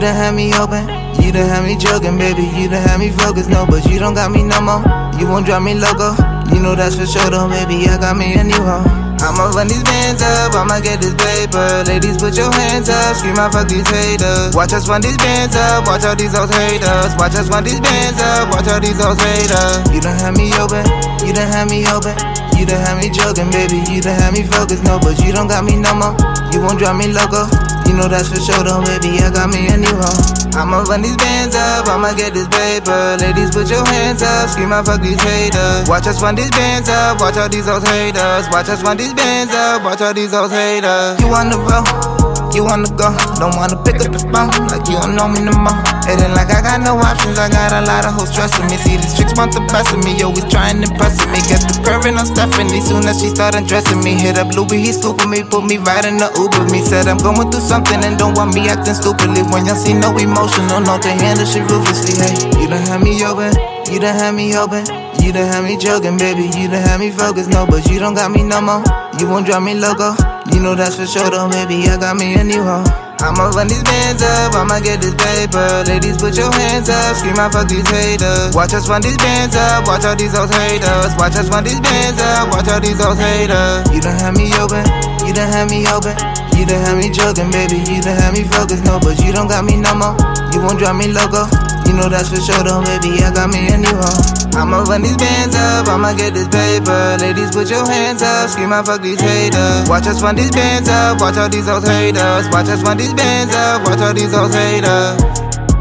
You done had me open, you done had me joking, baby. You done had me focused, no, but you don't got me no more. You won't drop me loco, you know that's for sure, though, baby. I got me a new hoe. I'ma run these bands up, I'ma get this paper. Ladies, put your hands up, scream out, fuck these haters. Watch us run these bands up, watch all these old haters. Watch us run these bands up, watch all these old haters. You done had me open, you done had me open. You done had me joking, baby. You done had me focused, no, but you don't got me no more. You won't drive me loco. You know that's for sure, though, baby. I got me a new hoe. I'ma run these bands up, I'ma get this paper. Ladies, put your hands up, scream out, fuck these haters. Watch us run these bands up, watch all these old haters. Watch us run these bands up, watch all these old haters. You on the road? You wanna go, don't wanna pick up the phone like you don't know me no more. It ain't like I got no options, I got a lot of hoes trusting me. See, these chicks want the best me, always trying to impress me. Get the curve and I'm Stephanie, soon as she start undressing me. Hit up Louis, he scooping me, put me right in the Uber. Me said I'm going through something and don't want me acting stupidly. When y'all see no emotion, no no to handle shit ruthlessly. Hey, you done had me open, you done had me open. You done had me joking, baby. You done had me focused, no, but you don't got me no more. You won't drive me loco. You know that's for sure, though, baby. I got me a new hoe. I'ma run these bands up, I'ma get this paper. Ladies, put your hands up, scream out, fuck these haters. Watch us run these bands up, watch all these old haters. Watch us run these bands up, watch all these old haters. You done had me open, you done had me open. You done had me joking, baby. You done had me focused, no, but you don't got me no more. You won't drive me loco. You know that's for sure, though, baby. I got me a new hoe. I'ma run these bands up, I'ma get this paper. Ladies, put your hands up, scream out, fuck these haters. Watch us run these bands up, watch all these old haters. Watch us run these bands up, watch all these old haters.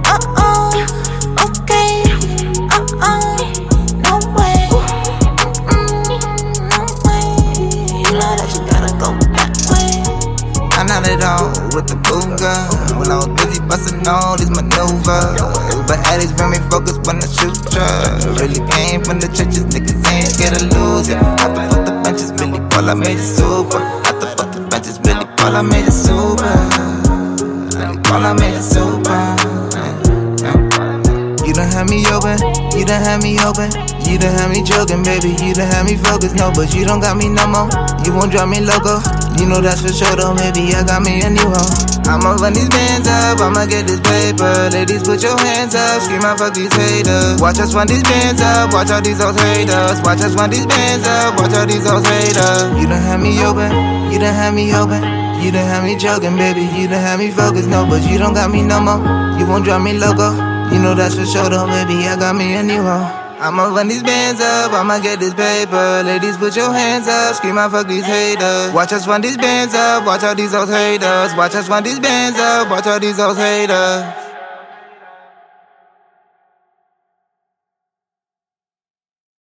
Uh oh, okay. Uh oh, no way. Mm, no way. You know that you gotta go that way. I not it all with the When I was busy busting all these maneuvers. But addicts bring me focused when I shoot drugs. Really came from the trenches, niggas ain't scared to lose it. Have to put the benches, really Paul, I made it super. To put the benches, really Paul, I made it super. Really Paul, I made it super. Had me open, you done had me open. You done had me joking, baby. You done had me focused, no, but you don't got me no more. You won't drive me loco. You know that's for sure, though, maybe I got me a new hoe. I'ma run these bands up, I'ma get this paper. Ladies, put your hands up, scream out, fuck these haters. Watch us run these bands up, watch all these old haters. Watch us run these bands up, watch all these old haters. You done had me open, you done had me open. You done had me joking, baby. You done had me focused, no, but you don't got me no more. You won't drive me loco. You know that's for sure, though, baby. I got me a new hoe. I'ma run these bands up, I'ma get this paper. Ladies, put your hands up, scream out, fuck these haters. Watch us run these bands up, watch all these old haters. Watch us run these bands up, watch all these old haters.